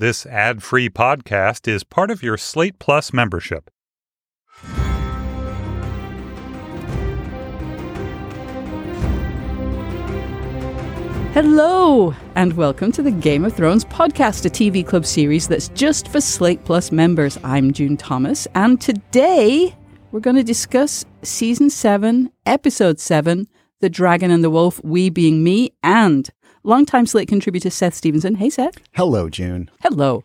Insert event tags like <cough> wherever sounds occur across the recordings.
This ad free podcast is part of your Slate Plus membership. Hello, and welcome to the Game of Thrones podcast, a TV club series that's just for Slate Plus members. I'm June Thomas, and today we're going to discuss season 7, episode 7 The Dragon and the Wolf, we being me, and longtime Slate contributor Seth Stevenson. Hey, Seth. Hello, June. Hello.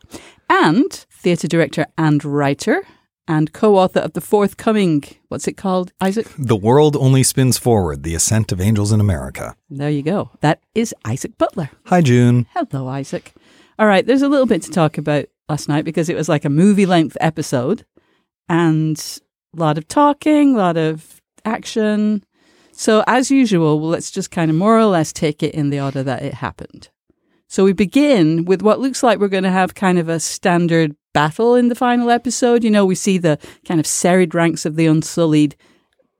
And theatre director and writer and co-author of the forthcoming what's it called isaac The World Only Spins Forward The Ascent of Angels in America. there you go that is isaac butler Hi, June. hello isaac all right there's a little bit to talk about last night because it was like a movie length episode and a lot of talking a lot of action so as usual well, let's just kind of more or less take it in the order that it happened so we begin with what looks like we're going to have kind of a standard battle in the final episode. You know, we see the kind of serried ranks of the Unsullied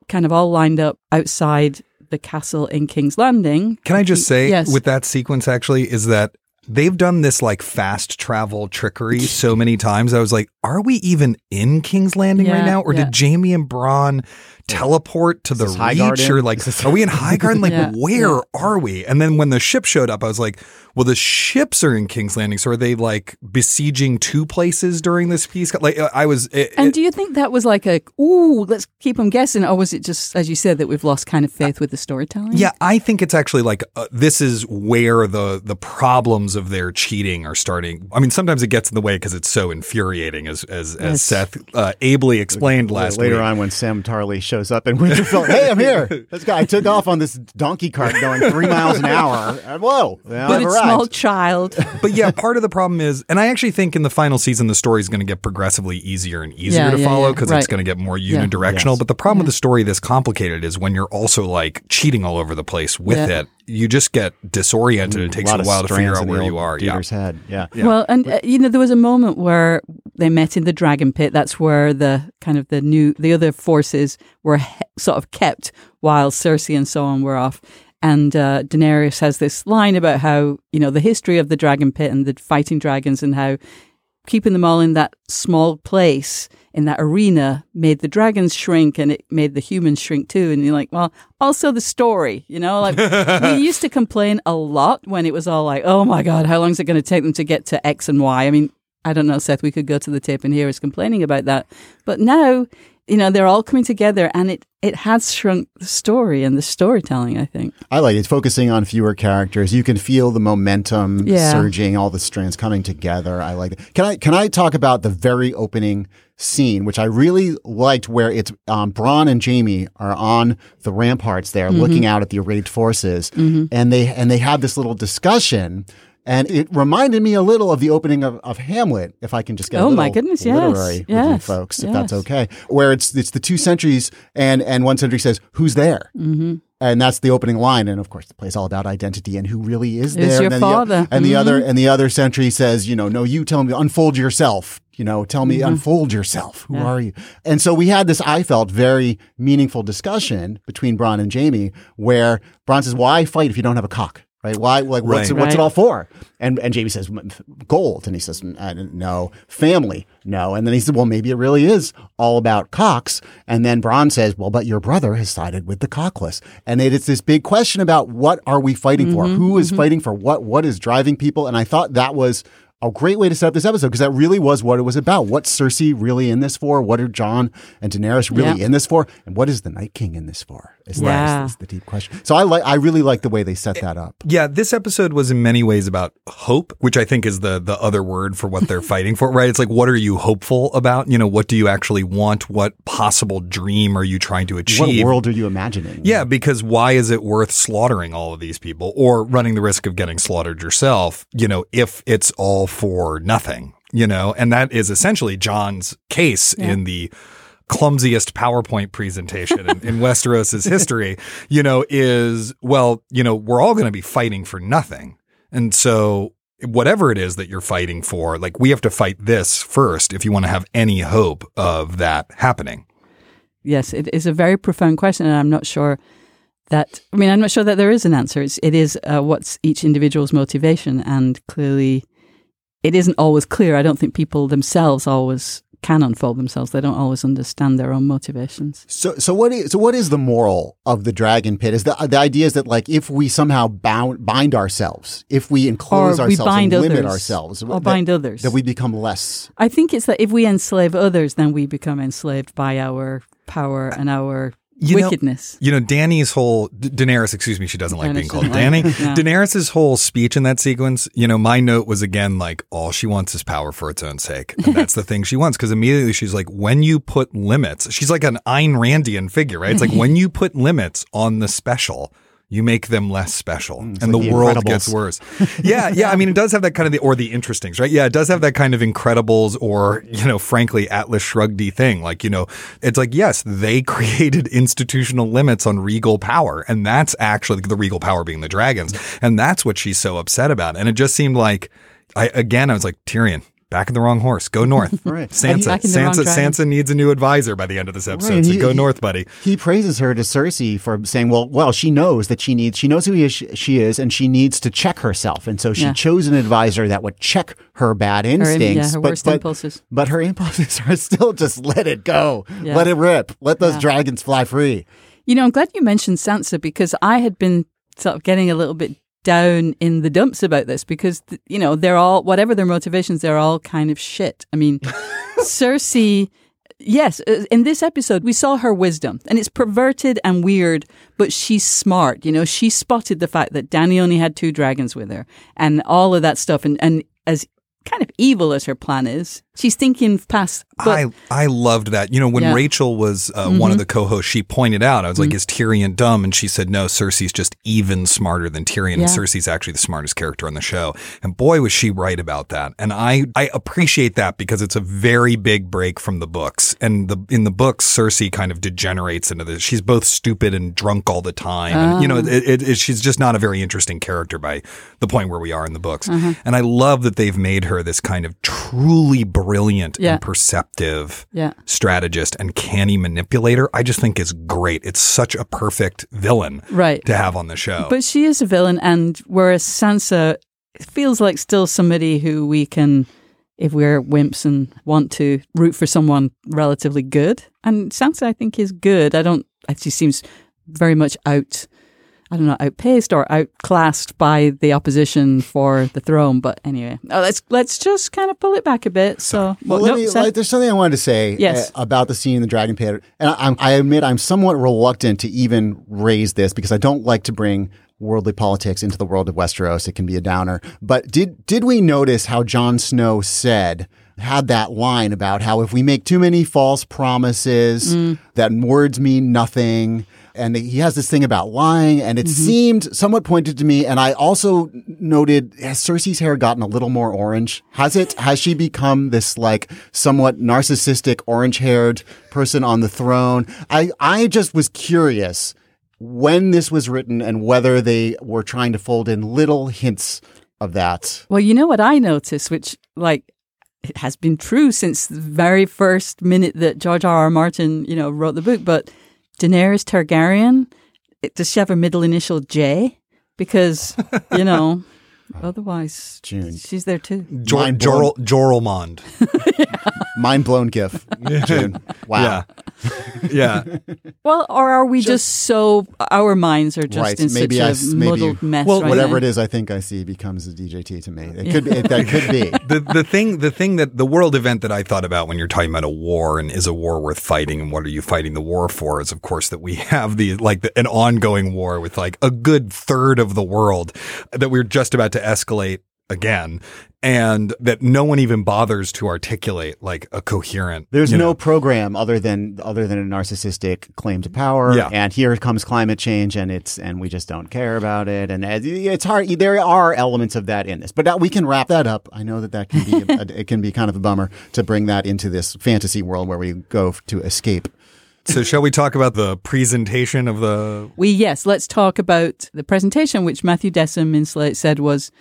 kind of all lined up outside the castle in King's Landing. Can I just say, Yes. with that sequence, actually, is that they've done this like fast travel trickery <laughs> so many times. I was like, are we even in King's Landing right now? Or yeah. did Jaime and Bronn teleport to the Reach? Garden? Or like, Is are we in Highgarden? Like, <laughs> Yeah, where yeah. are we? And then when the ship showed up, I was like, well, the ships are in King's Landing. So are they like besieging two places during this piece? Like, I was. It, And it- do you think that was like a, ooh, let's keep them guessing? Or was it just, as you said, that we've lost kind of faith with the storytelling? Yeah, I think it's actually like uh, this is where the the problems of their cheating are starting. I mean, sometimes it gets in the way because it's so infuriating, as as, as Yes. Seth uh, ably explained last Later week. on, when Sam Tarly shows up in Winterfell, hey, I'm here. <laughs> This guy took off on this donkey cart going three miles an hour. And whoa, now With I've its arrived. small child. <laughs> but yeah, part of the problem is, and I actually think in the final season the story is going to get progressively easier and easier Yeah, to yeah, follow yeah, because right. it's going to get more unidirectional. Yes. But the problem with the story this complicated is when you're also like cheating all over the place with Yeah. it, you just get disoriented. and It takes lot a while to figure out where you are. Yeah. Dieter's head. Yeah. Well, and uh, you know, there was a moment where they met in the dragon pit. That's where the kind of the new, the other forces were he- sort of kept while Cersei and so on were off. And uh, Daenerys has this line about how you know the history of the dragon pit and the fighting dragons and how keeping them all in that small place in that arena made the dragons shrink and it made the humans shrink too. And you're like, well, also the story, you know, like we <laughs> used to complain a lot when it was all like, oh my God, how long is it going to take them to get to X and Y? I mean, I don't know, Seth, we could go to the tape and hear us complaining about that. But now, you know, they're all coming together and it, it has shrunk the story and the storytelling, I think. I like it. Focusing on fewer characters. You can feel the momentum Yeah. surging, all the strands coming together. I like it. Can I can I talk about the very opening scene, which I really liked, where it's um, Bronn and Jaime are on the ramparts there, Mm-hmm. looking out at the arrayed forces, and they and they have this little discussion. And it reminded me a little of the opening of, of Hamlet, if I can just get a Oh, little my goodness, yes, literary with you yes, folks, if that's okay. Where it's it's the two sentries, and and one century says, "Who's there?" Mm-hmm. And that's the opening line, and of course, the play's all about identity and who really is Is there. your and then the father. and the Mhm. other and the other sentry says, you know, no, you tell me, unfold yourself. You know, tell me, Mm-hmm. unfold yourself. Who are you? And so we had this, I felt, very meaningful discussion between Bronn and Jaime, where Bronn says, "Why fight if you don't have a cock?" Right? Why? Like, what's, Right. what's it all for? And and Jaime says, "Gold," and he says, "I don't uh, "No, family, no." And then he said, "Well, maybe it really is all about cocks." And then Bronn says, "Well, but your brother has sided with the cockless," and it is this big question about what are we fighting for? Mm-hmm. Who is mm-hmm. fighting for what? What is driving people? And I thought that was a great way to set up this episode because that really was what it was about. What's Cersei really in this for? What are Jon and Daenerys really Yeah. in this for? And what is the Night King in this for? Is, the- Yeah. is the deep question. So I like, I really like the way they set that up. Yeah, this episode was in many ways about hope, which I think is the the other word for what they're <laughs> fighting for, right? It's like what are you hopeful about? You know, what do you actually want? What possible dream are you trying to achieve? What world are you imagining? Yeah, because why is it worth slaughtering all of these people or running the risk of getting slaughtered yourself, you know, if it's all for nothing, you know? And that is essentially Jon's case in the clumsiest PowerPoint presentation in, in Westeros' <laughs> history, you know, is well, you know, we're all going to be fighting for nothing. And so whatever it is that you're fighting for, like we have to fight this first if you want to have any hope of that happening. Yes, it is a very profound question, and I'm not sure that. I mean, I'm not sure that there is an answer. It's, it is uh, what's each individual's motivation, and clearly, it isn't always clear. I don't think people themselves always can unfold themselves. They don't always understand their own motivations. So, so what is so what is the moral of the dragon pit? Is the the idea is that like if we somehow bound bind ourselves, if we enclose or we bind and limit others, ourselves, or that, bind others. that we become less. I think it's that if we enslave others, then we become enslaved by our power and our You know- wickedness. You know, Dany's whole D- Daenerys, excuse me, she doesn't like Daenerys being called Danny. like- yeah. Daenerys's whole speech in that sequence, you know, my note was again like all she wants is power for its own sake. And that's the thing she wants because immediately she's like when you put limits, she's like an Ayn Randian figure, right? It's like <laughs> when you put limits on the special, you make them less special mm, and like the, The world gets worse. Yeah, yeah, I mean it does have that kind of the or the interestings, right? Yeah, it does have that kind of Incredibles or, you know, frankly Atlas shrugged thing. Like, you know, it's like yes, they <laughs> created institutional limits on regal power and that's actually the regal power being the dragons. And that's what she's so upset about. And it just seemed like I again I was like Tyrion Back in the wrong horse. Go north. <laughs> Right. Sansa. Back in the Sansa. dragon. Sansa needs a new advisor by the end of this episode. Right, and so he- go he- north, buddy. He praises her to Cersei for saying, "Well, well, she knows that she needs. She knows who he is, she is, and she needs to check herself. And so she Yeah. chose an advisor that would check her bad Her, instincts. yeah, her but, worst but, impulses. but her impulses <laughs> are still just let it go, Yeah. let it rip, let those Yeah. dragons fly free. You know, I'm glad you mentioned Sansa because I had been sort of getting a little bit down in the dumps about this because, th- you know, they're all, whatever their motivations, they're all kind of shit. I mean, <laughs> Cersei, yes, uh, in this episode, we saw her wisdom and it's perverted and weird, but she's smart. You know, she spotted the fact that Dany only had two dragons with her and all of that stuff. And, and as kind of evil as her plan is, she's thinking past. I I loved that. You know, when Yeah. Mm-hmm. Rachel was uh, one of the co-hosts, she pointed out, I was like, "Is Tyrion dumb?" And she said, "No, Cersei's just even smarter than Tyrion. And Cersei's actually the smartest character on the show." And boy, was she right about that. And I I appreciate that because it's a very big break from the books. And the in the books, Cersei kind of degenerates into this. She's both stupid and drunk all the time. And you know, Oh. it, it, it, she's just not a very interesting character by the point where we are in the books. Uh-huh. And I love that they've made her this kind of truly brilliant Yeah. and perceptive yeah. strategist and canny manipulator, I just think is great. It's such a perfect villain Right. to have on the show. But she is a villain, and whereas Sansa feels like still somebody who we can, if we're wimps and want to root for someone relatively good. And Sansa, I think, is good. I don't. She seems very much out. I don't know, outpaced or outclassed by the opposition for the throne. But anyway, oh, let's let's just kind of pull it back a bit. So, Well, well, nope, me, like, there's something I wanted to say Yes. uh, about the scene in the Dragon Pit. And I, I'm, I admit I'm somewhat reluctant to even raise this because I don't like to bring worldly politics into the world of Westeros. It can be a downer. But did, did we notice how Jon Snow said, had that line about how if we make too many false promises, Mm. that words mean nothing. And he has this thing about lying, and it mm-hmm. seemed somewhat pointed to me. And I also noted has Cersei's hair gotten a little more orange? Has it? Has she become this like somewhat narcissistic, orange-haired person on the throne? I I just was curious when this was written and whether they were trying to fold in little hints of that. Well, you know what I noticed, which like it has been true since the very first minute that George R. R. Martin, you know, wrote the book. But Daenerys Targaryen, it, does she have a middle initial J? Because you know, <laughs> otherwise June. she's there too. Jor- Mind blown. Jorl, Joralmond. <laughs> Mind blown gif. <laughs> June. Wow. Yeah. Yeah. <laughs> Well, or are we just, so our minds are just Right. in Maybe such I a s- maybe- muddled mess? Well, right Whatever now? it is, I think I see becomes a DJT to me. It could be. It, that could be. <laughs> the the thing the thing that the world event that I thought about when you're talking about a war and is a war worth fighting and what are you fighting the war for is of course that we <laughs> have the like the, an ongoing war with like a good third of the world that we're just about to escalate again and that no one even bothers to articulate like a coherent There's no know, program other than other than a narcissistic claim to power. Yeah. And here comes climate change, and it's and we just don't care about it. And uh, it's hard. There are elements of that in this, but that, we can wrap that up. I know that that can be a, <laughs> it can be kind of a bummer to bring that into this fantasy world where we go to escape. so shall we talk about the presentation of the We yes, let's talk about the presentation, which Matthew Dessem in Slate said was,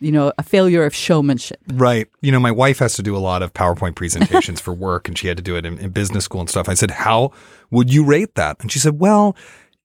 you know, a failure of showmanship. Right. You know, my wife has to do a lot of PowerPoint presentations <laughs> for work and she had to do it in, in business school and stuff. I said, How would you rate that? And she said, Well,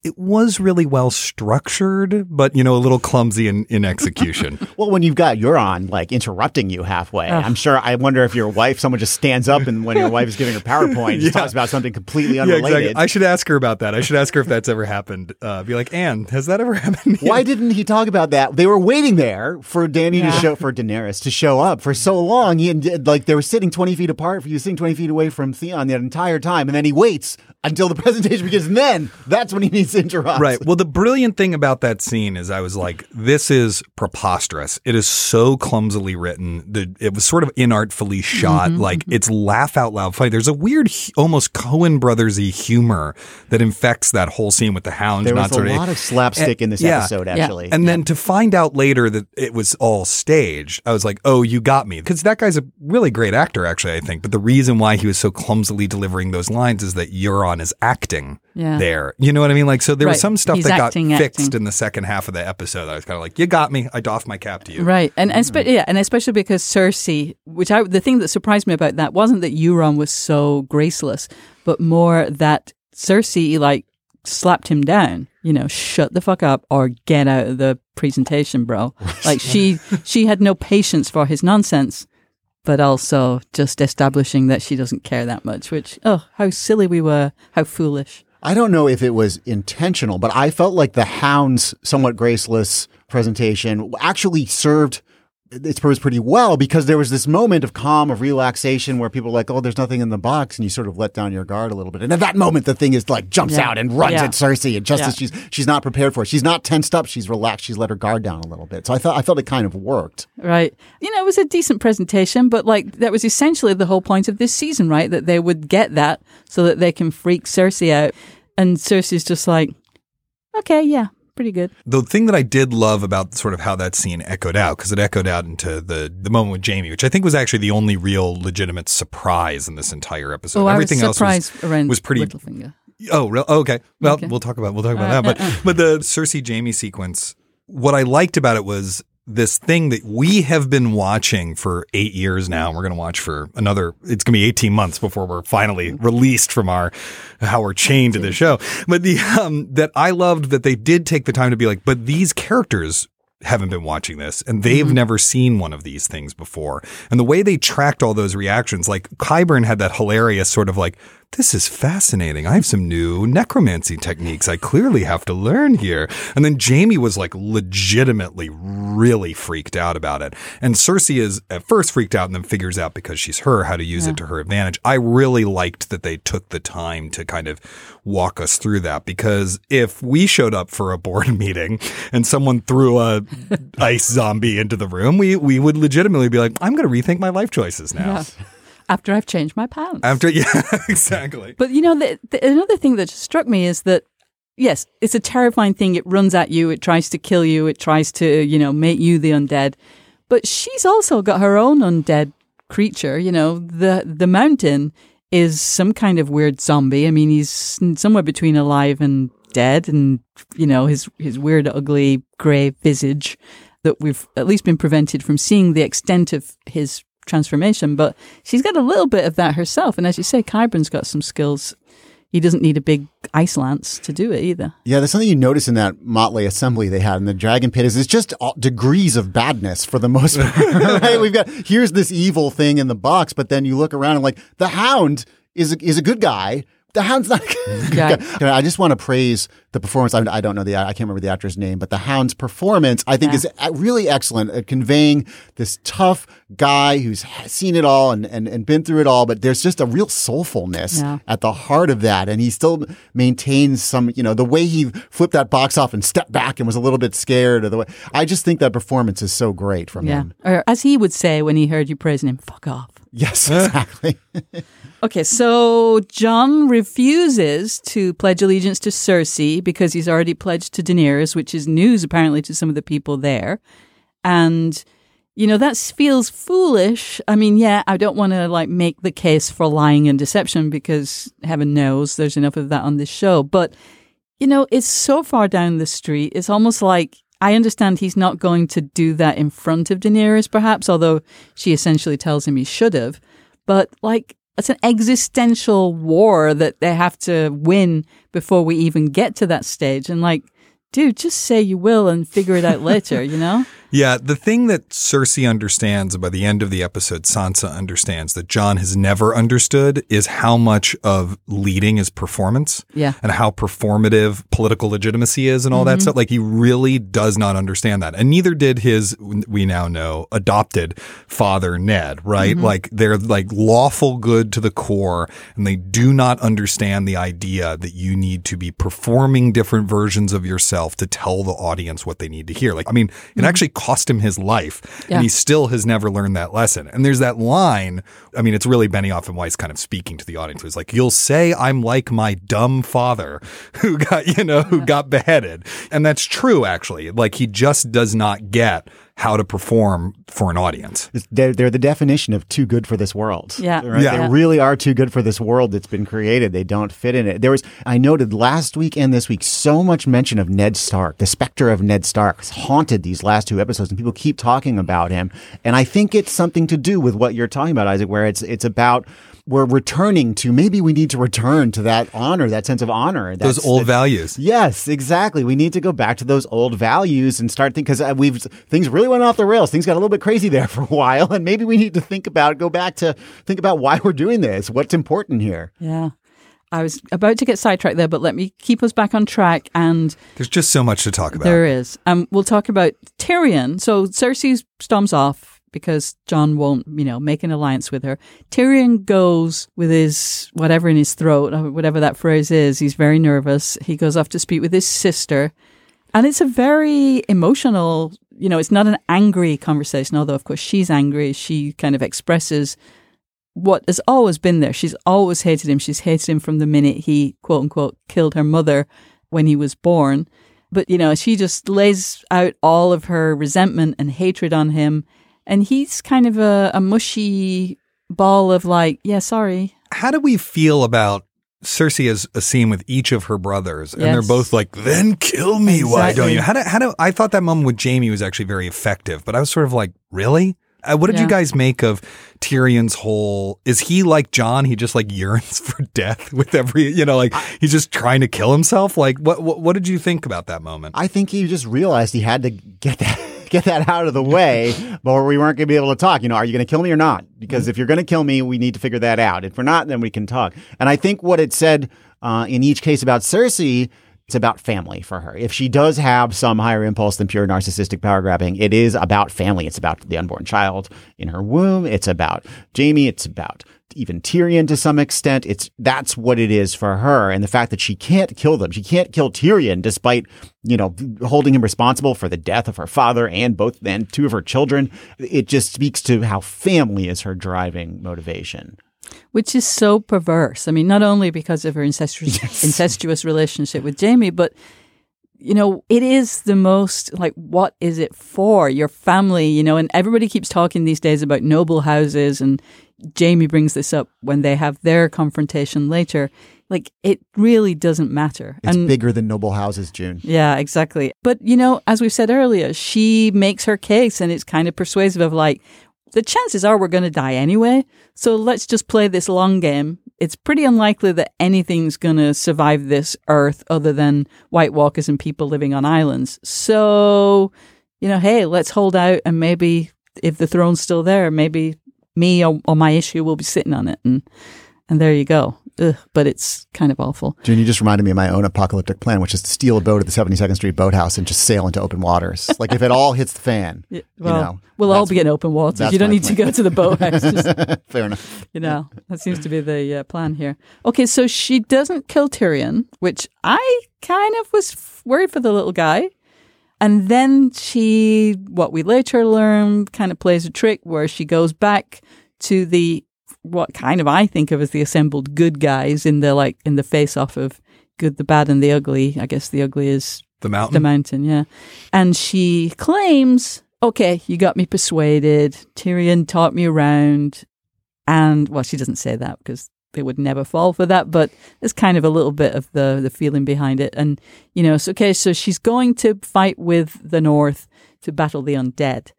it was really well structured, but you know, a little clumsy in, in execution. <laughs> Well, when you've got Euron like interrupting you halfway, I'm sure. I wonder if your wife, someone just stands up and when your wife is giving her PowerPoint, just <laughs> Yeah. talks about something completely yeah, unrelated. exactly. I should ask her about that. I should ask her if that's ever happened. Uh, be like, Anne, has that ever happened? <laughs> Why didn't he talk about that? They were waiting there for Dany to show for Daenerys to show up for so long. He and like they were sitting twenty feet apart. For you sitting twenty feet away from Theon the entire time, and then he waits until the presentation begins, and then that's when he needs <laughs> to interrupt. Right. Well, the brilliant thing about that scene is I was like, this is preposterous. It is so clumsily written. The, it was sort of inartfully shot. Mm-hmm, like it's laugh out loud funny. There's a weird, almost Coen Brothersy humor that infects that whole scene with the hounds. There not was a sort lot of slapstick in this yeah. episode. Yeah. Actually, And then to find out later that it was all staged, I was like, oh, you got me. Because that guy's a really great actor, actually, I think. But the reason why he was so clumsily delivering those lines is that Euron is acting Yeah. there. You know what I mean? Like, so there was some stuff He's that acting, got fixed acting. in the second half of the episode. I was kind of like, you got me. I doff my cap to you. Right, and and spe- yeah, and especially because Cersei, which I the thing that surprised me about that wasn't that Euron was so graceless, but more that Cersei like slapped him down. You know, shut the fuck up or get out of the presentation, bro. <laughs> Like she she had no patience for his nonsense, but also just establishing that she doesn't care that much. Which oh, how silly we were, how foolish. I don't know if it was intentional, but I felt like the Hound's somewhat graceless presentation actually served its purpose pretty well because there was this moment of calm, of relaxation where people were like, oh, there's nothing in the box. And you sort of let down your guard a little bit. And at that moment, the thing is like jumps Yeah. out and runs Yeah. at Cersei. And just Yeah. as she's, she's not prepared for it, she's not tensed up. She's relaxed. She's let her guard down a little bit. So I thought, I felt it kind of worked. Right. You know, it was a decent presentation, but like that was essentially the whole point of this season, right? That they would get that so that they can freak Cersei out. And Cersei's just like, okay, yeah, pretty good. The thing that I did love about sort of how that scene echoed out, because it echoed out into the, the moment with Jaime, which I think was actually the only real legitimate surprise in this entire episode. oh, Everything I was else was, was pretty. Oh, real? oh, okay. Well, Okay. we'll talk about we'll talk about Uh, that. But but the Cersei Jaime sequence, what I liked about it was this thing that we have been watching for eight years now. and We're going to watch for another. It's going to be eighteen months before we're finally released from our how we're chained to the show. But the um that I loved that they did take the time to be like, but these characters haven't been watching this and they've never seen one of these things before. And the way they tracked all those reactions, like Qyburn had that hilarious sort of like, this is fascinating. I have some new necromancy techniques I clearly have to learn here. And then Jaime was like legitimately really freaked out about it. And Cersei is at first freaked out and then figures out because she's her how to use it to her advantage. I really liked that they took the time to kind of walk us through that because if we showed up for a board <laughs> meeting and someone threw a <laughs> ice zombie into the room, we we would legitimately be like, I'm going to rethink my life choices now. Yeah. After I've changed my pants. After <laughs> yeah, exactly. But you know, the, the, another thing that struck me is that yes, it's a terrifying thing. It runs at you. It tries to kill you. It tries to you know make you the undead. But she's also got her own undead creature. You know, the the mountain is some kind of weird zombie. I mean, he's somewhere between alive and dead, and you know his his weird, ugly, grey visage that we've at least been prevented from seeing the extent of his transformation. But she's got a little bit of that herself, and as you say, Qyburn's got some skills. He doesn't need a big ice lance to do it either. Yeah, there's something you notice in that motley assembly they had in the Dragon Pit is it's just degrees of badness for the most part. <laughs> right? We've got here's this evil thing in the box, but then you look around and like the Hound is a, is a good guy. The Hound's not. Good <laughs> <laughs> Yeah. I just want to praise the performance. I, I don't know the I can't remember the actor's name, but the Hound's performance I think Yeah. is really excellent at conveying this tough guy who's seen it all and, and, and been through it all. But there's just a real soulfulness Yeah. at the heart of that. And he still maintains some, you know, the way he flipped that box off and stepped back and was a little bit scared or the way I just think that performance is so great from Yeah. him. Or as he would say when he heard you praising him, fuck off. Yes, <laughs> exactly. Okay, so Jon refuses to pledge allegiance to Cersei because he's already pledged to Daenerys, which is news apparently to some of the people there. And you know, that feels foolish. I mean, yeah, I don't want to like make the case for lying and deception because heaven knows there's enough of that on this show, but you know, it's so far down the street. It's almost like I understand he's not going to do that in front of Daenerys, perhaps, although she essentially tells him he should have. But like, it's an existential war that they have to win before we even get to that stage. And like, dude, just say you will and figure it out later, you know? <laughs> Yeah, the thing that Cersei understands by the end of the episode, Sansa understands that Jon has never understood is how much of leading is performance. Yeah. And how performative political legitimacy is and all Mm-hmm. that stuff. Like he really does not understand that. And neither did his, we now know, adopted father, Ned, right? Mm-hmm. Like they're like lawful good to the core and they do not understand the idea that you need to be performing different versions of yourself to tell the audience what they need to hear. Like, I mean, it actually cost him his life. Yeah. and he still has never learned that lesson. And there's that line. I mean, it's really Benioff and Weiss kind of speaking to the audience. It's like, you'll say I'm like my dumb father <laughs> who got, you know, who got beheaded. And that's true, actually. Like he just does not get how to perform for an audience. They're, they're the definition of too good for this world. Yeah. Right? Yeah. They really are too good for this world that's been created. They don't fit in it. There was, I noted last week and this week, so much mention of Ned Stark. The specter of Ned Stark has haunted these last two episodes and people keep talking about him. And I think it's something to do with what you're talking about, Isaac, where it's, it's about, we're returning to, maybe we need to return to that honor, that sense of honor. Those old that- values. Yes, exactly. We need to go back to those old values and start thinking because we've things really went off the rails. Things got a little bit crazy there <laughs> for a while, and maybe we need to think about go back to think about why we're doing this. What's important here? Yeah. I was about to get sidetracked there, but let me keep us back on track. And There's just so much to talk about. there is. Um, we'll talk about Tyrion. So Cersei storms off because Jon won't, you know, make an alliance with her. Tyrion goes with his whatever in his throat, uh, whatever that phrase is. He's very nervous. He goes off to speak with his sister. And it's a very emotional, you know, it's not an angry conversation, although, of course, she's angry. She kind of expresses what has always been there. She's always hated him. She's hated him from the minute he, quote unquote, killed her mother when he was born. But, you know, she just lays out all of her resentment and hatred on him. And he's kind of a, a mushy ball of like, yeah, sorry. How do we feel about Cersei has a scene with each of her brothers, and they're both like, "Then kill me, why don't you?" How do how do I thought that moment with Jaime was actually very effective, but I was sort of like, "Really?" Uh, what did you guys make of Tyrion's whole? Is he like Jon? He just like yearns <laughs> for death with every, you know, like he's just trying to kill himself. Like, what what, what did you think about that moment? I think he just realized he had to get that <laughs> get that out of the way, but we weren't going to be able to talk. You know, are you going to kill me or not? Because if you're going to kill me, we need to figure that out. If we're not, then we can talk. And I think what it said uh, in each case about Cersei. It's about family for her. If she does have some higher impulse than pure narcissistic power grabbing, it is about family. It's about the unborn child in her womb. It's about Jaime. It's about even Tyrion to some extent. It's that's what it is for her. And the fact that she can't kill them, she can't kill Tyrion despite, you know, holding him responsible for the death of her father and both and two of her children. It just speaks to how family is her driving motivation. Which is so perverse. I mean, not only because of her incestuous, <laughs> incestuous relationship with Jaime, but you know, it is the most like, what is it for? Your family, you know, and everybody keeps talking these days about noble houses, and Jaime brings this up when they have their confrontation later. Like, it really doesn't matter. It's and bigger than noble houses, June. yeah, exactly. But, you know, as we said earlier, she makes her case and it's kind of persuasive of like, the chances are we're going to die anyway. So let's just play this long game. It's pretty unlikely that anything's going to survive this earth other than White Walkers and people living on islands. So, you know, hey, let's hold out and maybe if the throne's still there, maybe me or, or my issue will be sitting on it. And, and there you go. Ugh, but it's kind of awful. June, you just reminded me of my own apocalyptic plan, which is to steal a boat at the 72nd Street Boathouse and just sail into open waters. <laughs> like if it all hits the fan, Yeah, you well, know, we'll all be in open waters. You don't need to go to the boathouse. Just, <laughs> Fair enough. you know, that seems to be the uh, plan here. Okay, so she doesn't kill Tyrion, which I kind of was f- worried for the little guy. And then she, what we later learn, kind of plays a trick where she goes back to the what kind of I think of as the assembled good guys in the like in the face off of good, the bad, and the ugly. I guess the ugly is The mountain. the mountain, yeah. And she claims, okay, you got me persuaded. Tyrion taught me around. And, well, she doesn't say that because they would never fall for that, but there's kind of a little bit of the, the feeling behind it. And, you know, so, okay, so she's going to fight with the North to battle the undead.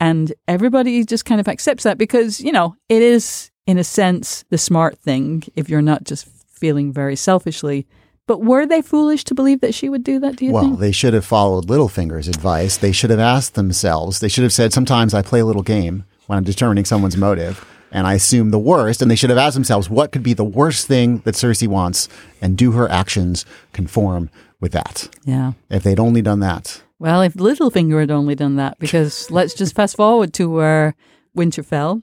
And everybody just kind of accepts that because, you know, it is in a sense, the smart thing if you're not just feeling very selfishly. But were they foolish to believe that she would do that, do you Well, think? they should have followed Littlefinger's advice. They should have asked themselves. They should have said, sometimes I play a little game when I'm determining someone's motive and I assume the worst. And they should have asked themselves, what could be the worst thing that Cersei wants? And do her actions conform with that? yeah. If they'd only done that. Well, if Littlefinger had only done that, because let's just fast forward to where Winterfell.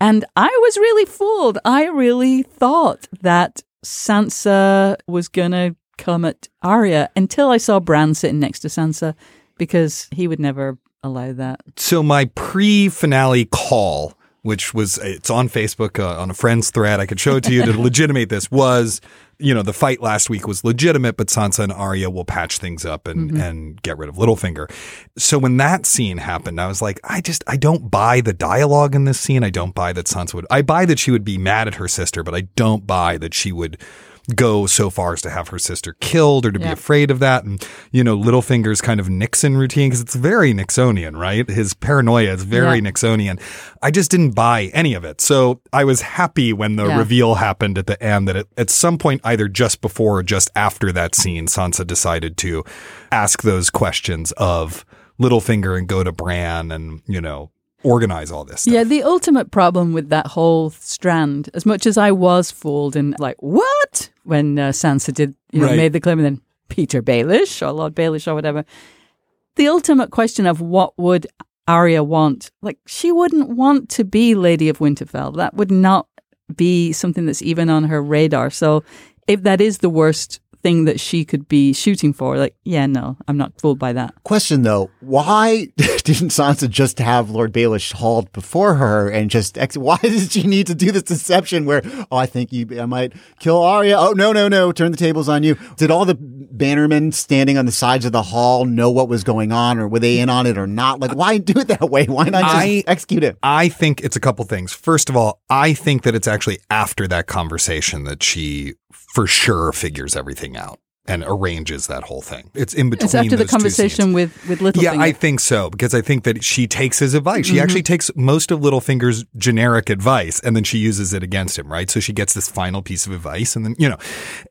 And I was really fooled. I really thought that Sansa was going to come at Arya until I saw Bran sitting next to Sansa because he would never allow that. So my pre-finale call, which was it's on Facebook uh, on a friend's thread, I could show it to you to <laughs> legitimate this was, you know, the fight last week was legitimate, but Sansa and Arya will patch things up and and get rid of Littlefinger. So when that scene happened, I was like, I just I don't buy the dialogue in this scene. I don't buy that Sansa would. I buy that she would be mad at her sister, but I don't buy that she would go so far as to have her sister killed or to be afraid of that. And, you know, Littlefinger's kind of Nixon routine, because it's very Nixonian, right? His paranoia is very Yeah. Nixonian. I just didn't buy any of it. So I was happy when the Yeah. reveal happened at the end that it, at some point, either just before or just after that scene, Sansa decided to ask those questions of Littlefinger and go to Bran and, you know, organize all this stuff. Yeah, the ultimate problem with that whole strand, as much as I was fooled and like, what? When uh, Sansa did, you know, Right. made the claim and then Petyr Baelish or Lord Baelish or whatever. The ultimate question of what would Arya want? Like, she wouldn't want to be Lady of Winterfell. That would not be something that's even on her radar. So if that is the worst thing that she could be shooting for, like, yeah, no, I'm not fooled by that. Question though, why <laughs> didn't Sansa just have Lord Baelish hauled before her and just ex- why <laughs> did she need to do this deception where oh I think you I might kill Arya? Oh no no no turn the tables on you. Did all the bannermen standing on the sides of the hall know what was going on or were they in on it or not? Like why do it that way? Why not just I- execute it? I think it's a couple things. First of all, I think that it's actually after that conversation that she for sure figures everything out and arranges that whole thing. It's in between. It's after the conversation with, with Littlefinger. Yeah, I think so because I think that she takes his advice. Mm-hmm. She actually takes most of Littlefinger's generic advice and then she uses it against him, right? So she gets this final piece of advice and then, you know,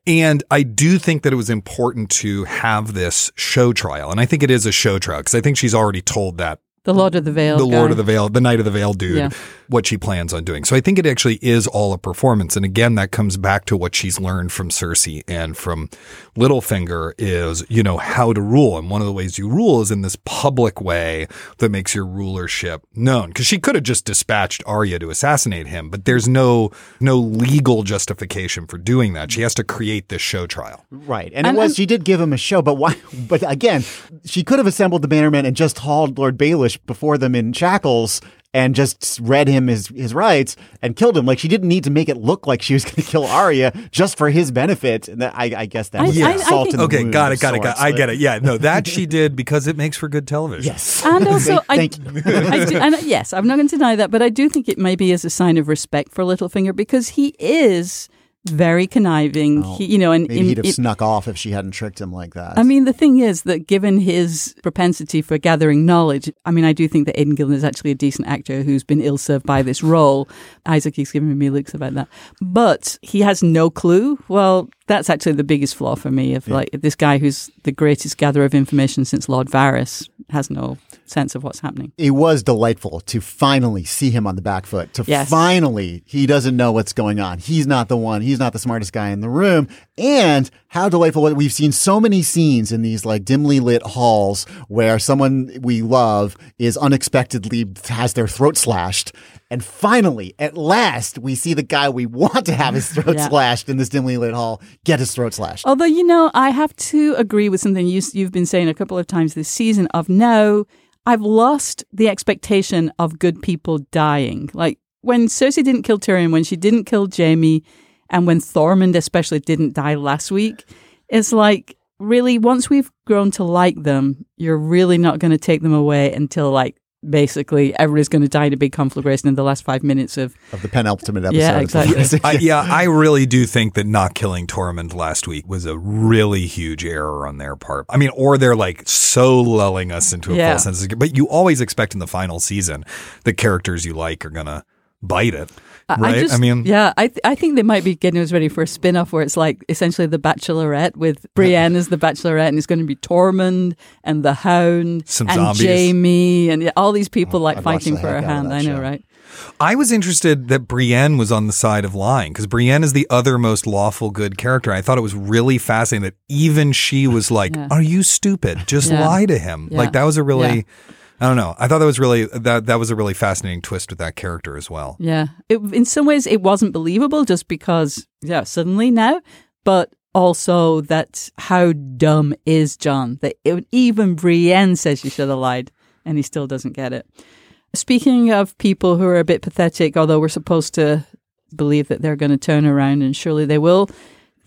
and I do think that it was important to have this show trial. And I think it is a show trial because I think she's already told that the Lord of the Vale. the Lord of the Vale, the Knight of the Vale dude, Yeah. What she plans on doing. So I think it actually is all a performance. And again, that comes back to what she's learned from Cersei and from Littlefinger is, you know, how to rule. And one of the ways you rule is in this public way that makes your rulership known. Cause she could have just dispatched Arya to assassinate him, but there's no, no legal justification for doing that. She has to create this show trial. Right. And, And- it was, and- she did give him a show, but why? <laughs> But again, she could have assembled the bannermen and just hauled Lord Baelish before them in shackles and just read him his, his rights and killed him. Like she didn't need to make it look like she was <laughs> going to kill Arya just for his benefit. And that, I, I guess that I- was I- I salt think- in the Okay. Got it. Got it. Got it. I get it. Yeah. No, that she <laughs> did because it makes for good television. Yes. And also, I, Thank you. <laughs> I do, and yes, I'm not going to deny that, but I do think it maybe is a sign of respect for Littlefinger because he is very conniving. he, you know, and Maybe he'd have in- snuck off if she hadn't tricked him like that. I mean, the thing is that given his propensity for gathering knowledge, I mean, I do think that Aidan Gillen is actually a decent actor who's been ill served by this role. Isaac keeps giving me looks about that. But he has no clue. Well, that's actually the biggest flaw for me of like this guy who's the greatest gatherer of information since Lord Varys has no sense of what's happening. it was delightful to finally see him on the back foot. To Yes. finally, he doesn't know what's going on. He's not the one. He's not the smartest guy in the room. And how delightful! We've seen so many scenes in these like dimly lit halls where someone we love is unexpectedly has their throat slashed. And finally, at last, we see the guy we want to have his <laughs> throat Yeah. slashed in this dimly lit hall get his throat slashed. Although, you know, I have to agree with something you, you've been saying a couple of times this season of no, I've lost the expectation of good people dying. Like when Cersei didn't kill Tyrion, when she didn't kill Jaime, and when Tormund especially didn't die last week, it's like really once we've grown to like them, you're really not going to take them away until like basically everybody's going to die in a big conflagration in the last five minutes of Of the penultimate episode. Yeah, exactly. <laughs> I, yeah, <laughs> I really do think that not killing Tormund last week was a really huge error on their part. I mean, or they're like so lulling us into a Yeah. false sense of security. But you always expect in the final season the characters you like are gonna bite it. I- I just- I mean- yeah, I th- I think they might be getting us ready for a spin off where it's like essentially the Bachelorette with Brienne as the Bachelorette, and it's going to be Tormund and the Hound Some and zombies. Jaime and all these people oh, like I'd fighting for a hand. I know, show. right? I was interested that Brienne was on the side of lying because Brienne is the other most lawful good character. I thought it was really fascinating that even she was like, Yeah. "Are you stupid? Just Yeah. lie to him." Yeah. Like that was a really. I don't know. I thought that was really that that was a really fascinating twist with that character as well. Yeah. It, in some ways, it wasn't believable just because, yeah, suddenly now, but also that how dumb is Jon? That it, even Brienne says she should have lied, and he still doesn't get it. Speaking of people who are a bit pathetic, although we're supposed to believe that they're going to turn around, and surely they will.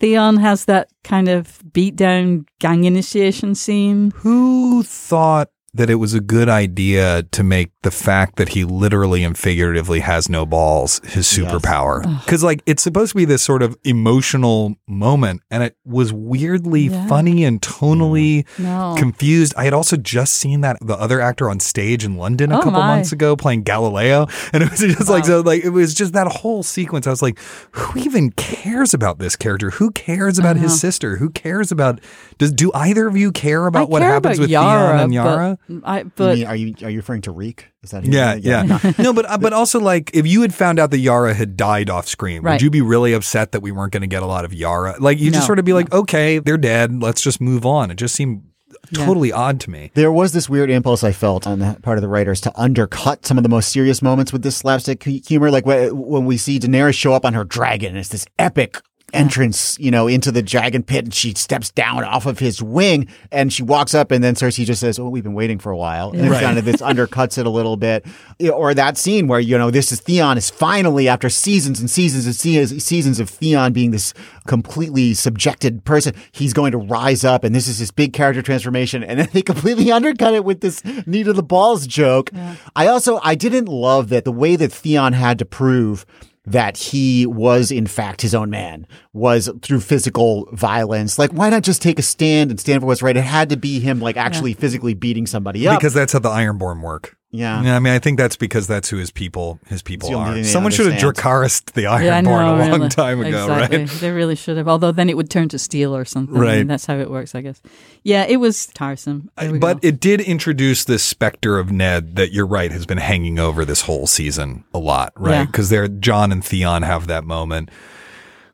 Theon has that kind of beat down gang initiation scene. Who thought that it was a good idea to make the fact that he literally and figuratively has no balls his superpower? Because like it's supposed to be this sort of emotional moment, and it was weirdly Yeah. funny and tonally No. confused. I had also just seen that the other actor on stage in London a Oh, couple my. months ago playing Galileo, and it was just like so like it was just that whole sequence. I was like, who even cares about this character? Who cares about his sister? Who cares about does do either of you care about I what care happens about with Yara, Theon and Yara? But, I, You but mean, are you are you referring to Reek? Is that who Yeah, yeah. no, but uh, but also like if you had found out that Yara had died off screen, would you be really upset that we weren't going to get a lot of Yara? Like you just sort of be like, okay, they're dead. Let's just move on. It just seemed Yeah. totally odd to me. There was this weird impulse I felt on the part of the writers to undercut some of the most serious moments with this slapstick humor. Like when we see Daenerys show up on her dragon, and it's this epic entrance, you know, into the dragon pit, and she steps down off of his wing, and she walks up, and then Cersei just says, "Oh, we've been waiting for a while," and Right. kind of this <laughs> undercuts it a little bit. Or that scene where you know this is Theon is finally after seasons and seasons and seasons, seasons of Theon being this completely subjected person, he's going to rise up, and this is his big character transformation, and then they completely <laughs> undercut it with this knee to the balls joke. I also I didn't love that the way that Theon had to prove that he was in fact his own man was through physical violence. Like, why not just take a stand and stand for what's right? It had to be him like actually physically beating somebody up. Because that's how the Ironborn work. Yeah. yeah, I mean, I think that's because that's who his people his people are. Someone should have understand. The Ironborn yeah, I know, a long really. time ago, exactly. right? They really should have. Although then it would turn to steel or something. I mean, Right. that's how it works, I guess. Yeah, it was tiresome. But go. it did introduce this specter of Ned that you're right has been hanging over this whole season a lot, right? Because they're Jon and Theon have that moment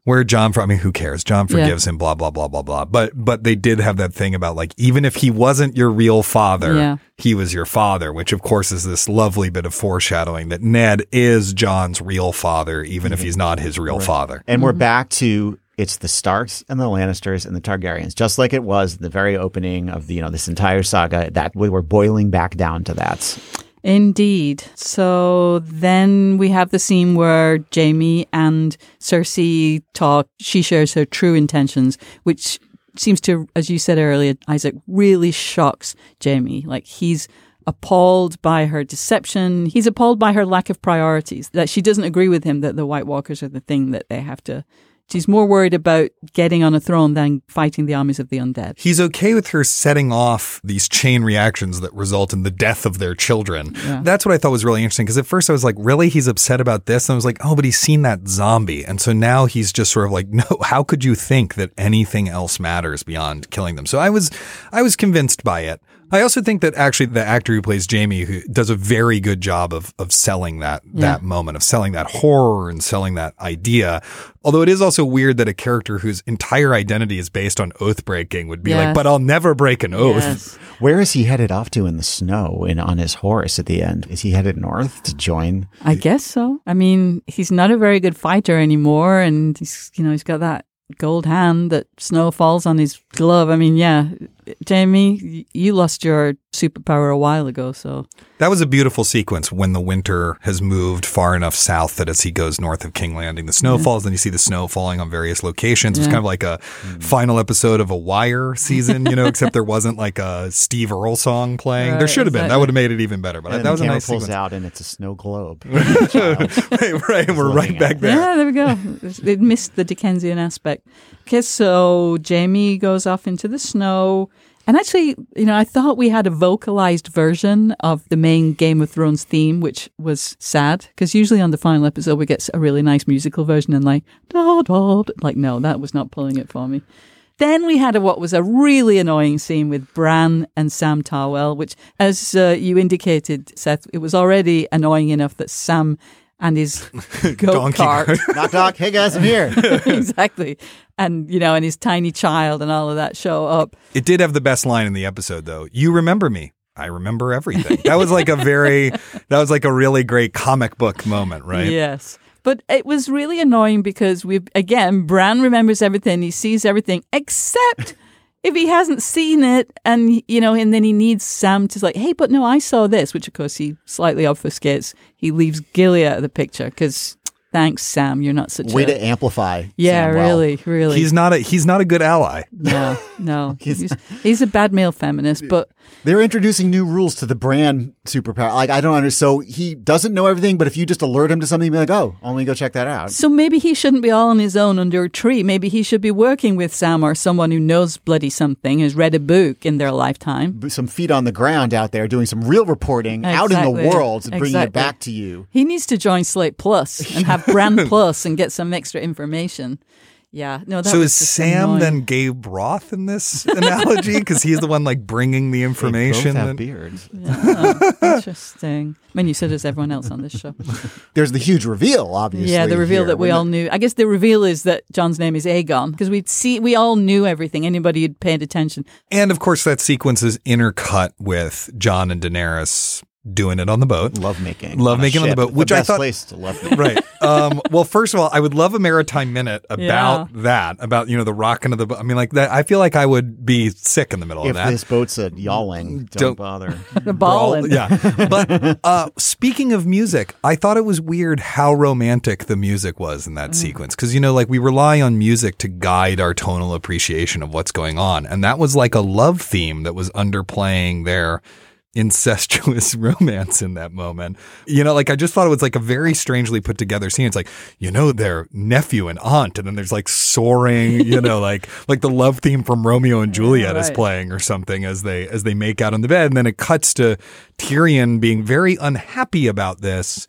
where Jon, I mean, who cares? Jon Yeah. forgives him, blah blah blah blah blah. But but they did have that thing about like even if he wasn't your real father, Yeah. he was your father, which of course is this lovely bit of foreshadowing that Ned is Jon's real father, even if mm-hmm. he's not his real father. And we're mm-hmm. back to it's the Starks and the Lannisters and the Targaryens, just like it was the very opening of the you know this entire saga. That we were boiling back down to that. Indeed. So then we have the scene where Jaime and Cersei talk. She shares her true intentions, which seems to, as you said earlier, Isaac, really shocks Jaime. Like he's appalled by her deception. He's appalled by her lack of priorities, that she doesn't agree with him that the White Walkers are the thing that they have to. She's more worried about getting on a throne than fighting the armies of the undead. He's okay with her setting off these chain reactions that result in the death of their children. That's what I thought was really interesting because at first I was like, really? He's upset about this? And I was like, oh, but he's seen that zombie. And so now he's just sort of like, <laughs> no, how could you think that anything else matters beyond killing them? So I was, I was convinced by it. I also think that actually the actor who plays Jaime who does a very good job of of selling that that moment of selling that horror and selling that idea. Although it is also weird that a character whose entire identity is based on oath breaking would be like, but I'll never break an oath. Yes. Where is he headed off to in the snow and on his horse at the end? Is he headed north to join? I guess so. I mean, he's not a very good fighter anymore, and he's you know he's got that gold hand that snow falls on his glove. I mean, yeah, Jaime, you lost your superpower a while ago, so That was a beautiful sequence when the winter has moved far enough south that as he goes north of King Landing, the snow mm-hmm. falls, then you see the snow falling on various locations. It's Yeah. kind of like a mm. final episode of a Wire season, you know, except there wasn't like a Steve Earle song playing. there should have been. That exactly. would have made it even better. But And that the was a camera nice pulls sequence. out and it's a snow globe. <laughs> right, right. and We're right back it. there. yeah, there we go. It missed the Dickensian aspect. Okay, so Jaime goes off into the snow. And actually, you know, I thought we had a vocalized version of the main Game of Thrones theme, which was sad because usually on the final episode we get a really nice musical version and like da da. Like no, that was not pulling it for me. Then we had a, what was a really annoying scene with Bran and Sam Tarly, which, as uh, you indicated, Seth, it was already annoying enough that Sam and his <laughs> goat Donkey cart <laughs> cart. knock knock. Hey guys, I'm here. <laughs> exactly. And, you know, and his tiny child and all of that show up. It did have the best line in the episode, though. You remember me. I remember everything. That was like a very, that was like a really great comic book moment, right? Yes. But it was really annoying because we, again, Bran remembers everything. He sees everything except if he hasn't seen it and, you know, and then he needs Sam to like, hey, but no, I saw this, which of course he slightly obfuscates. He leaves Gilly out of the picture because thanks, Sam. You're not such Way a. to amplify. yeah, Samwell. really, really. He's not a he's not a good ally. no, <laughs> no. <laughs> he's, he's a bad male feminist, but They're introducing new rules to the Bran superpower. Like I don't understand. So he doesn't know everything, but if you just alert him to something, be like, "Oh, only go check that out." So maybe he shouldn't be all on his own under a tree. Maybe he should be working with Sam or someone who knows bloody something, has read a book in their lifetime. Some feet on the ground out there doing some real reporting out in the world, and bringing it back to you. He needs to join Slate Plus and <laughs> have Bran <laughs> Plus and get some extra information. Yeah, no. That so was is Sam annoying. then Gabe Roth in this analogy? <laughs> Because he's the one like bringing the They information. both have that- beards. Yeah, interesting. I mean, you said as everyone else on this show. <laughs> There's the huge reveal, obviously. yeah, the reveal here. that we When all knew. I guess the reveal is that Jon's name is Aegon because we'd see we all knew everything. Anybody who'd paid attention. and of course, that sequence is intercut with John and Daenerys doing it on the boat. lovemaking, Love on a making on the boat, which the I best thought- place to love make. right. <laughs> Um, well, first of all, I would love a maritime minute about that, about you know the rocking of the boat. I mean, like that. I feel like I would be sick in the middle If of that. this boat's a yawling, don't, Don't- bother. The Brawl- ball. yeah. But <laughs> uh, speaking of music, I thought it was weird how romantic the music was in Mm. that sequence. Because, you know, like we rely on music to guide our tonal appreciation of what's going on. And that was like a love theme that was underplaying their incestuous <laughs> romance in that moment. You know, like I just thought it was like a very strangely put together scene. It's like, you know, their nephew and aunt, and then there's like soaring, you know, <laughs> like like the love theme from Romeo and Juliet is right. playing or something as they as they make out on the bed. And then it cuts to Tyrion being very unhappy about this.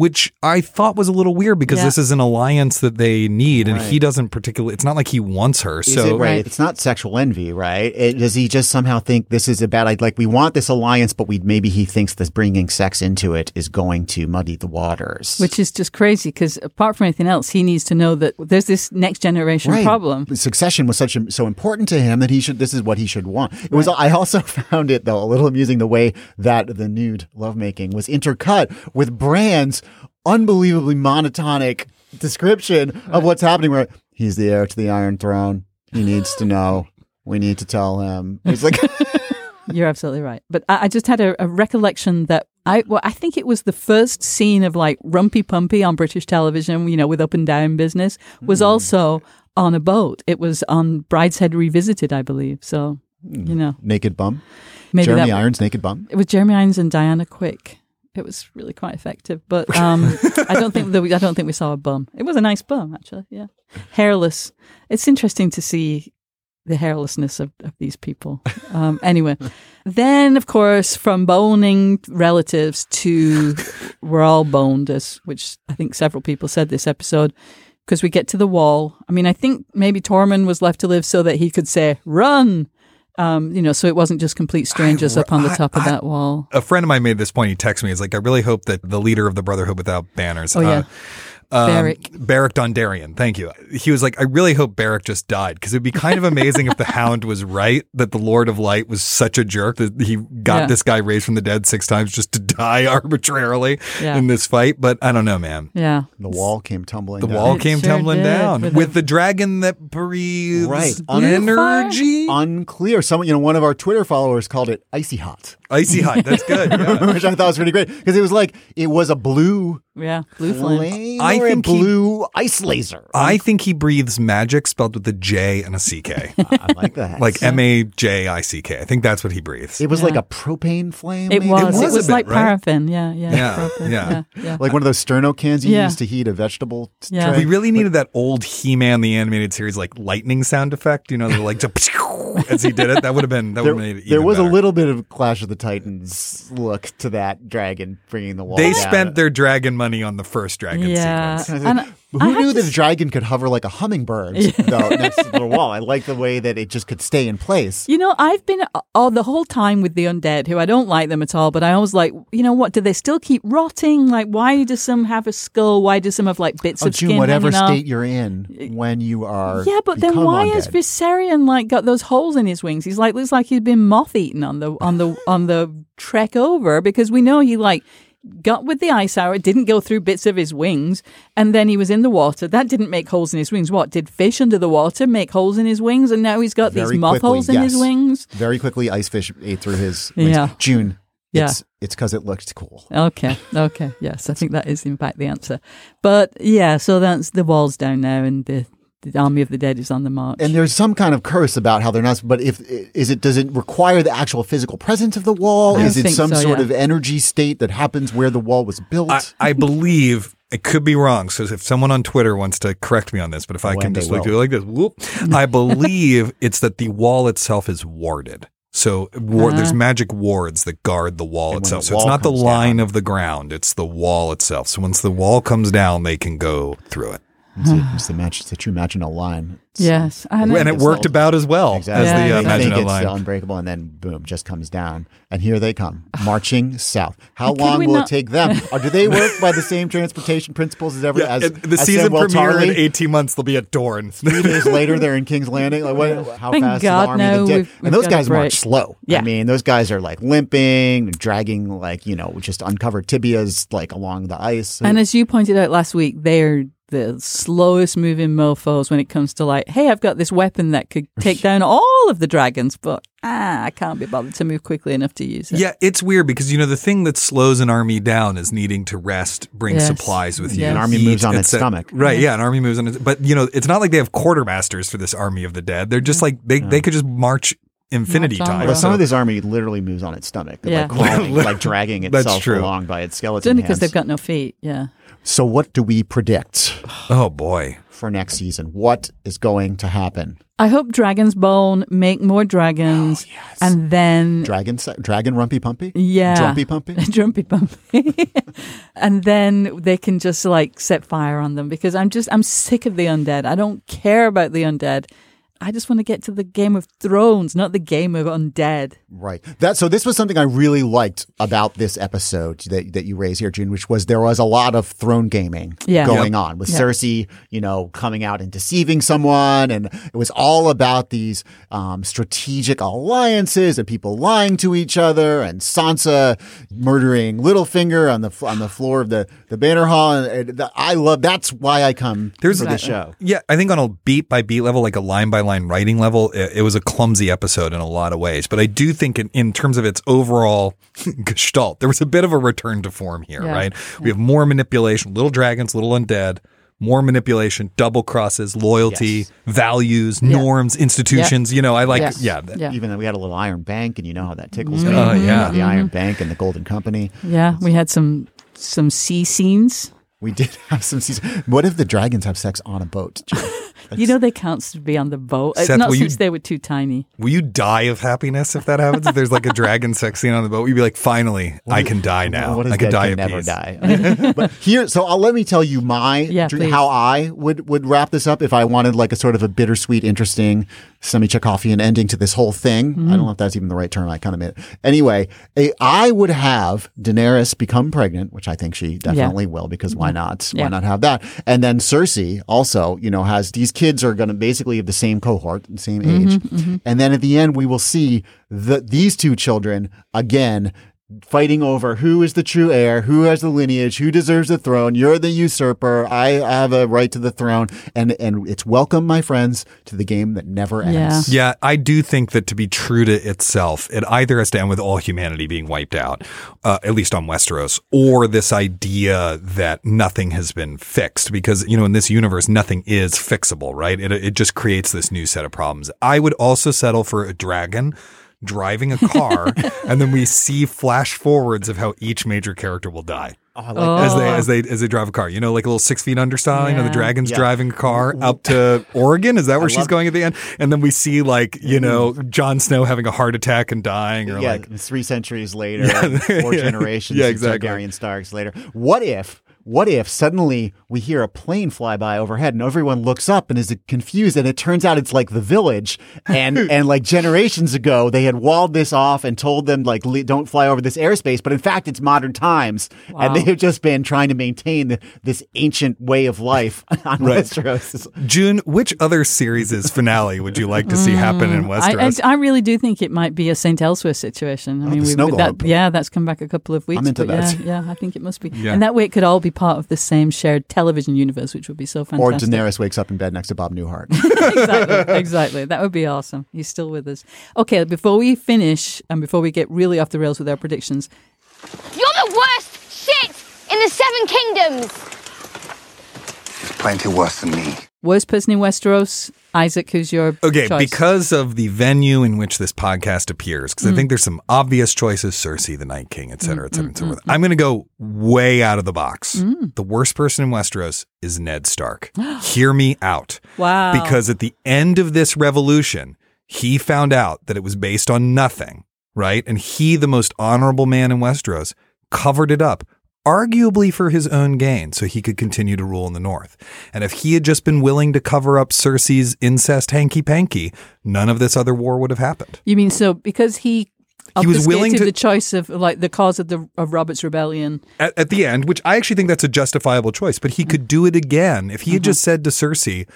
Which I thought was a little weird because Yeah. this is an alliance that they need, and Right. he doesn't particularly. It's not like he wants her. Is so it right? Right. It's not sexual envy, right? It, does he just somehow think this is a bad idea? Like we want this alliance, but we maybe he thinks this bringing sex into it is going to muddy the waters. Which is just crazy because apart from anything else, he needs to know that there's this next generation Right. problem. Succession was such a, so important to him that he should. This is what he should want. It was. I also <laughs> found it though a little amusing the way that the nude lovemaking was intercut with Bran's unbelievably monotonic description of what's happening. Where he's the heir to the Iron Throne. He needs to know. We need to tell him. He's like, <laughs> You're absolutely right. But I, I just had a, a recollection that I well, I think it was the first scene of like Rumpy Pumpy on British television, you know, with up and down business, was hmm. also on a boat. It was on Brideshead Revisited, I believe. So, hmm. you know, naked bum. maybe Jeremy Irons, naked bum. it was Jeremy Irons and Diana Quick. It was really quite effective, but um, I don't think that we, I don't think we saw a bum. It was a nice bum, actually. Yeah, hairless. It's interesting to see the hairlessness of, of these people. Um, anyway, then of course, from boning relatives to we're all boned, as which I think several people said this episode. Because we get to the wall. I mean, I think maybe Tormund was left to live so that he could say "run," um, you know, so it wasn't just complete strangers up on the I- top of I- that wall. a friend of mine made this point. He texted me. He's like, I really hope that the leader of the Brotherhood without banners, Oh, yeah. uh, um, Beric. Beric Dondarrion. Thank you. He was like, I really hope Beric just died because it'd be kind of amazing if the <laughs> Hound was right that the Lord of Light was such a jerk that he got Yeah. this guy raised from the dead six times just to die <laughs> arbitrarily Yeah. in this fight. But I don't know, man. Yeah. The wall came tumbling. Down. The down. wall It came sure tumbling down with with, the- the dragon that breathes Right. Blue energy. Unclear. Someone, you know, one of our Twitter followers called it icy hot. Icy hot. That's good. <laughs> Yeah. which I thought was pretty great because it was like it was a blue Yeah, blue flame. flame I or a think he- blue ice laser. I think he breathes magic spelled with a J and a CK. <laughs> I like that. like M A J I C K. I think that's what he breathes. it was like a propane flame. It maybe? was. was It a was, bit, like right? paraffin. Yeah, yeah. Yeah, paraffin, yeah. yeah, yeah. like one of those sterno cans you Yeah. use to heat a vegetable t- Yeah. tray. We really needed that old He-Man the animated series like lightning sound effect. You know, the like <laughs> as he did it. That would have been that there, would have made it. there even was a better. little bit of Clash of the Titans look to that dragon bringing the wall. They down. spent their dragon money on the first dragon Yeah. sequence. <laughs> And Who knew that a dragon could hover like a hummingbird though next to the <laughs> wall? I like the way that it just could stay in place. You know, I've been uh, all the whole time with the undead, who I don't like them at all. But I always like, you know, what do they still keep rotting? Like, why do some have a skull? Why do some have like bits Oh, of June, skin whatever state you're in when you are. Yeah, but then why has undead. Viserion like got those holes in his wings? He's like looks like he's been moth eaten on the on the on the trek over because we know he like got with the ice hour, didn't go through bits of his wings, and then he was in the water. That didn't make holes in his wings. What did fish under the water make holes in his wings? And now he's got Very these moth quickly, holes in his wings. Very quickly, ice fish ate through his. Wings. Yeah. June. Yeah. It's it's because it looked cool. Okay, okay, yes, I think that is in fact the answer. But yeah, so that's the walls down now, and the, the army of the dead is on the march. And there's some kind of curse about how they're not. But if is it does it require the actual physical presence of the wall? I Is it some so, sort yeah. of energy state that happens where the wall was built? I, I believe it could be wrong. So if someone on Twitter wants to correct me on this, but if I When can just look will. through it like this, whoop, <laughs> I believe it's that the wall itself is warded. So war, there's magic wards that guard the wall Uh-huh. And itself. the so it's not the line down- of the ground; it's the wall itself. So once the wall comes down, they can go through it, it's, a, it's, a match, it's a true Maginot line. It's- yes, I know. and it worked all- about as well Exactly. as the Yeah, uh, yeah. They think Maginot it's line. unbreakable, and then boom, just comes down. And here they come, marching south. How Could long will not- it take them? or do they work by the same transportation principles as ever? Yeah, as, the as season Samuel premiere in 18 months, they'll be at Dorne. Three days later, they're in King's Landing. Like, what, how Thank fast God, is the army no, the we've- we've and those guys break. march slow. Yeah. I mean, those guys are like limping, dragging like you know just uncovered tibias like along the ice. And as you pointed out last week, they're the slowest moving mofos when it comes to like, hey, I've got this weapon that could take <laughs> down all of the dragons, but ah, I can't be bothered to move quickly enough to use it. Yeah, it's weird because you know the thing that slows an army down is needing to rest, bring Yes. supplies with you. Yes. An army moves on et its cetera. stomach. Right, yeah, an army moves on its but you know, it's not like they have quartermasters for this army of the dead. They're just like they they could just march infinity March time. bro. But some of this army literally moves on its stomach, Yeah. like <laughs> crawling, like dragging itself along by its It's skeleton. only because they've got no feet. Yeah. So, what do we predict oh boy. for next season? What is going to happen? I hope Dragon's Bone make more dragons, oh, and then Dragon, dragon, rumpy, pumpy, yeah, drumpy, pumpy. <laughs> Drumpy Bumpy. <laughs> and then they can just like set fire on them because I'm just I'm sick of the undead. I don't care about the undead. I just want to get to the Game of Thrones, not the game of undead. Right. That so this was something I really liked about this episode that that you raised here, June, which was there was a lot of throne gaming Yeah. going on with Yeah. Cersei, you know, coming out and deceiving someone, and it was all about these um, strategic alliances and people lying to each other, and Sansa murdering Littlefinger on the on the floor of the the banner hall. And, and the- I love that's why I come There's for the show. Yeah, I think on a beat by beat level, like a line by line writing level, it, it was a clumsy episode in a lot of ways. But I do think, in, in terms of its overall <laughs> gestalt, there was a bit of a return to form here, Yeah. right? We have more manipulation, little dragons, little undead, more manipulation, double crosses, loyalty, Yes. values, norms, institutions. You know, I like, Yes. yeah. th- Yeah. Even though we had a little Iron Bank, and you know how that tickles Mm-hmm. me. Oh, yeah. the Iron Bank and the Golden Company. Yeah, we had some some sea scenes. We did <laughs> have some season. What if the dragons have sex on a boat? Joe? You know they can't be on the boat. Uh, Seth, not will you- since they were too tiny. Will you die of happiness if that happens? if there's like a dragon sex scene on the boat, you'd be like, finally, I can die now. What is I can die can of never peace. die. <laughs> but here, so I'll let me tell you my <laughs> Yeah, dr- please. how I would would wrap this up if I wanted like a sort of a bittersweet, interesting, semi Chekhovian ending to this whole thing. Mm-hmm. I don't know if that's even the right term. I kind of made it. anyway. A, I would have Daenerys become pregnant, which I think she definitely will because why not? Mm-hmm. Yeah. Why not have that? And then Cersei also, you know, has these kids are going to basically have the same cohort, the same Mm-hmm, age, and then at the end we will see the these two children again fighting over who is the true heir, who has the lineage, who deserves the throne. You're the usurper. I have a right to the throne. And and it's welcome, my friends, to the game that never ends. Yeah, I do think that to be true to itself, it either has to end with all humanity being wiped out, uh, at least on Westeros, or this idea that nothing has been fixed. Because, you know, in this universe, nothing is fixable, right? It, it just creates this new set of problems. I would also settle for a dragon driving a car, <laughs> and then we see flash forwards of how each major character will die. Oh, like Oh. As they as they as they drive a car, you know, like a little six feet under style. You know, the dragon's Yeah. driving a car up to Oregon. Is that where she's love- going at the end? And then we see like you mm. know Jon Snow having a heart attack and dying, or yeah, like three centuries later, Yeah. four <laughs> generations Yeah, exactly. Targaryen Starks later. What if, what if suddenly we hear a plane fly by overhead and everyone looks up and is confused and it turns out it's like the village and <laughs> and like generations ago they had walled this off and told them like "Le- don't fly over this airspace, but in fact it's modern times and they have just been trying to maintain the, this ancient way of life <laughs> on Right. Westeros. June. Which other series' finale would you like to see happen in Mm, I, Westeros? I, I really do think it might be a St. Elsewhere situation. I mean, the we, snow with that, yeah, that's come back a couple of weeks. I'm into but yeah, that. Yeah, I think it must be. Yeah. And that way it could all be part of the same shared television universe, which would be so fantastic. Or. Daenerys wakes up in bed next to Bob Newhart. <laughs> exactly, exactly. That would be awesome. He's still with us. Okay, before we finish and before we get really off the rails with our predictions, You're the worst shit in the Seven Kingdoms! There's plenty worse than me. Worst person in Westeros, Isaac, who's your Okay, choice? because of the venue in which this podcast appears, because I think mm. there's some obvious choices: Cersei, the Night King, et cetera, et cetera, et cetera. Mm, mm, I'm going to go way out of the box. The worst person in Westeros is Ned Stark. <gasps> Hear me out. wow, Because at the end of this revolution, he found out that it was based on nothing, right? And he, the most honorable man in Westeros, covered it up, arguably for his own gain, so he could continue to rule in the North. And if he had just been willing to cover up Cersei's incest hanky panky, none of this other war would have happened. you mean so because he. He was willing to- the choice of like the cause of the of Robert's rebellion. At, at the end, which I actually think that's a justifiable choice, but he could do it again. If he had mm-hmm. just said to Cersei,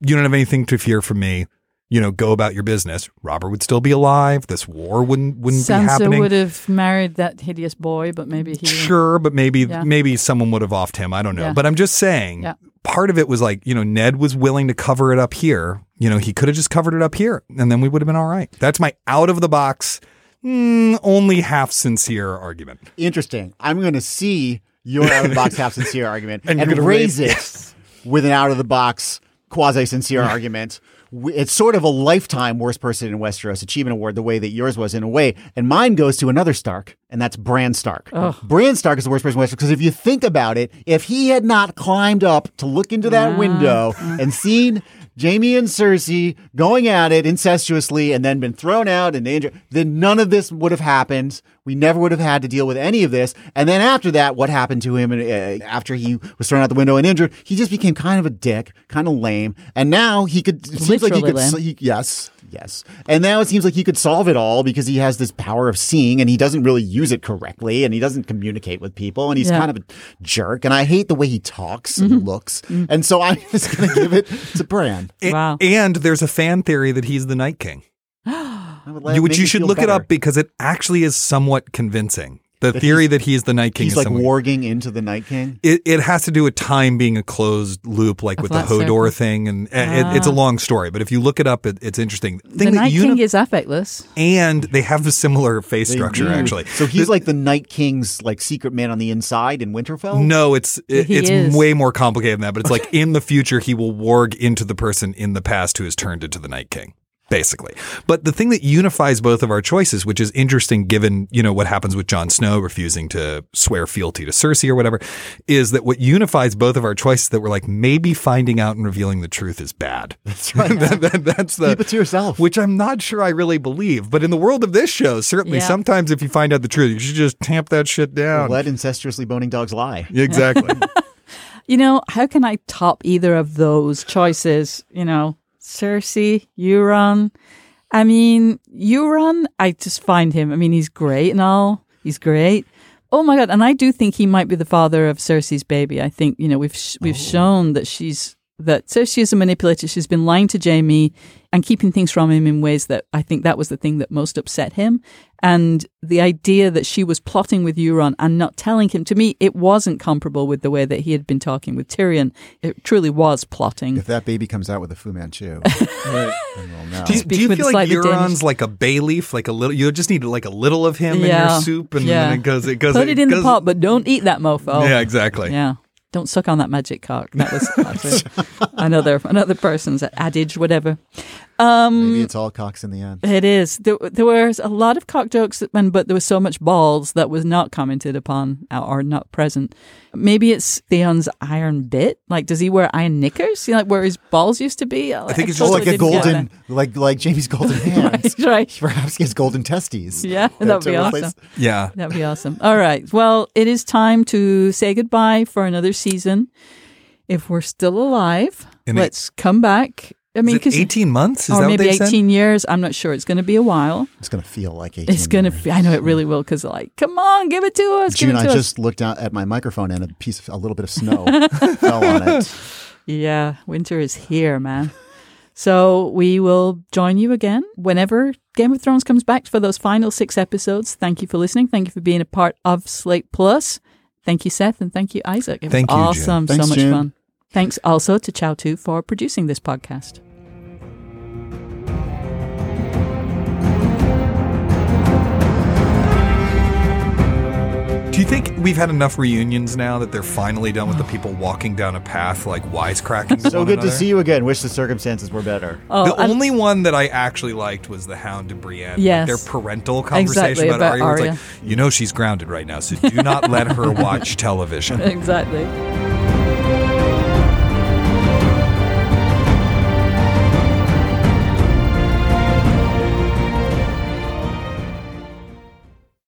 You don't have anything to fear from me. You know, go about your business. Robert would still be alive. This war wouldn't wouldn't be Sansa happening. would have married that hideous boy, but maybe he. Sure, but maybe Yeah. maybe someone would have offed him. I don't know. Yeah. But I'm just saying Yeah. part of it was like, you know, Ned was willing to cover it up here. You know, he could have just covered it up here and then we would have been all right. That's my out of the box, mm, only half sincere argument. Interesting. I'm going to see your out of the box half sincere <laughs> argument And and, raise raise- it with an out of the box quasi sincere argument. It's sort of a lifetime worst person in Westeros achievement award, the way that yours was in a way. And mine goes to another Stark, and that's Bran Stark. Bran Stark is the worst person in Westeros because if you think about it, if he had not climbed up to look into that mm. window and seen Jaime and Cersei going at it incestuously and then been thrown out and danger, then none of this would have happened. We never would have had to deal with any of this. And then after that, what happened to him uh, after he was thrown out the window and injured? He just became kind of a dick, kind of lame. And now he could, it seems like he Literally could, lame. he, yes, yes. And now it seems like he could solve it all because he has this power of seeing and he doesn't really use it correctly and he doesn't communicate with people and he's Yeah. kind of a jerk. And I hate the way he talks and mm-hmm. looks. Mm-hmm. And so I'm just going to give it to Bran. A- Wow. And there's a fan theory that he's the Night King. <gasps> Would You, which you should feel look it up because it actually is somewhat convincing. The That theory he's- that he's the Night King He's is like somewhat- warging into the Night King. It, it has to do with time being a closed loop, like A with the flat circle. Hodor thing, and and it, it's a ah. long story. But if you look it up, it, it's interesting. The Thing that Night uni- King is affectless. and they have a similar face They structure, do. actually. So he's like the Night King's like secret man on the inside in Winterfell. No, it's it, it's is. way more complicated than that. But it's like <laughs> in the future, he will warg into the person in the past who has turned into the Night King. Basically, but the thing that unifies both of our choices, which is interesting given you know what happens with Jon Snow refusing to swear fealty to Cersei or whatever, is that what unifies both of our choices that we're like maybe finding out and revealing the truth is bad. <laughs> That's right. <laughs> that's the Keep it to yourself. which I'm not sure I really believe. But in the world of this show, certainly Yeah. sometimes if you find out the truth, you should just tamp that shit down. Let incestuously boning dogs lie. <laughs> Exactly. You know, how can I top either of those choices? You know, Cersei, Euron. I mean, Euron, I just find him, I mean, he's great and all. He's great. Oh my God. And I do think he might be the father of Cersei's baby. I think, you know, we've, sh- we've oh. shown that she's that Cersei is a manipulator. She's been lying to Jaime and keeping things from him in ways that I think that was the thing that most upset him. And the idea that she was plotting with Euron and not telling him, to me, it wasn't comparable with the way that he had been talking with Tyrion. It truly was plotting. If that baby comes out with a Fu Manchu, <laughs> then we'll know. Do you, do you feel like Euron's Danish- like a bay leaf, like a little? You just need like a little of him in your soup, and Yeah. then it goes. It goes. Put it in the pot, but don't eat that mofo. Yeah, exactly. Yeah. Don't suck on that magic cock. That was <laughs> another another person's adage, whatever. Um, Maybe it's all cocks in the end. It is. There, there was a lot of cock jokes, and but there was so much balls that was not commented upon uh, or not present. Maybe it's Theon's iron bit. Like, does he wear iron knickers? You know, like where his balls used to be? I think it's just like a golden, like like Jaime's golden <laughs> hands. Right, right. Perhaps he has golden testes. Yeah, <laughs> that'd to be replace- awesome. Yeah. That'd be awesome. All right. Well, it is time to say goodbye for another season. If we're still alive, In let's come back. I mean, Is it 'cause- 18 months? Is or that what maybe they said? 18 years. I'm not sure. It's going to be a while. It's gonna feel like eighteen. It's going to, years. I know it really will because, like, come on, give it to us. give June, it I us. just looked out at my microphone and a piece of a little bit of snow <laughs> fell on it. Yeah, winter is here, man. So we will join you again whenever Game of Thrones comes back for those final six episodes. Thank you for listening. Thank you for being a part of Slate Plus. Thank you, Seth, and thank you, Isaac. It was Thank you, awesome. Thanks, so much June. fun. Thanks also to Chau Tu for producing this podcast. Do you think we've had enough reunions now that they're finally done with the people walking down a path like wisecracking? So one good to see you again. Wish the circumstances were better. Oh, the and- only one that I actually liked was the Hound to Brienne. Yes. Like their parental conversation Exactly, about, about Arya. where It's Arya. like, you know, she's grounded right now, so do not let her <laughs> watch television. exactly.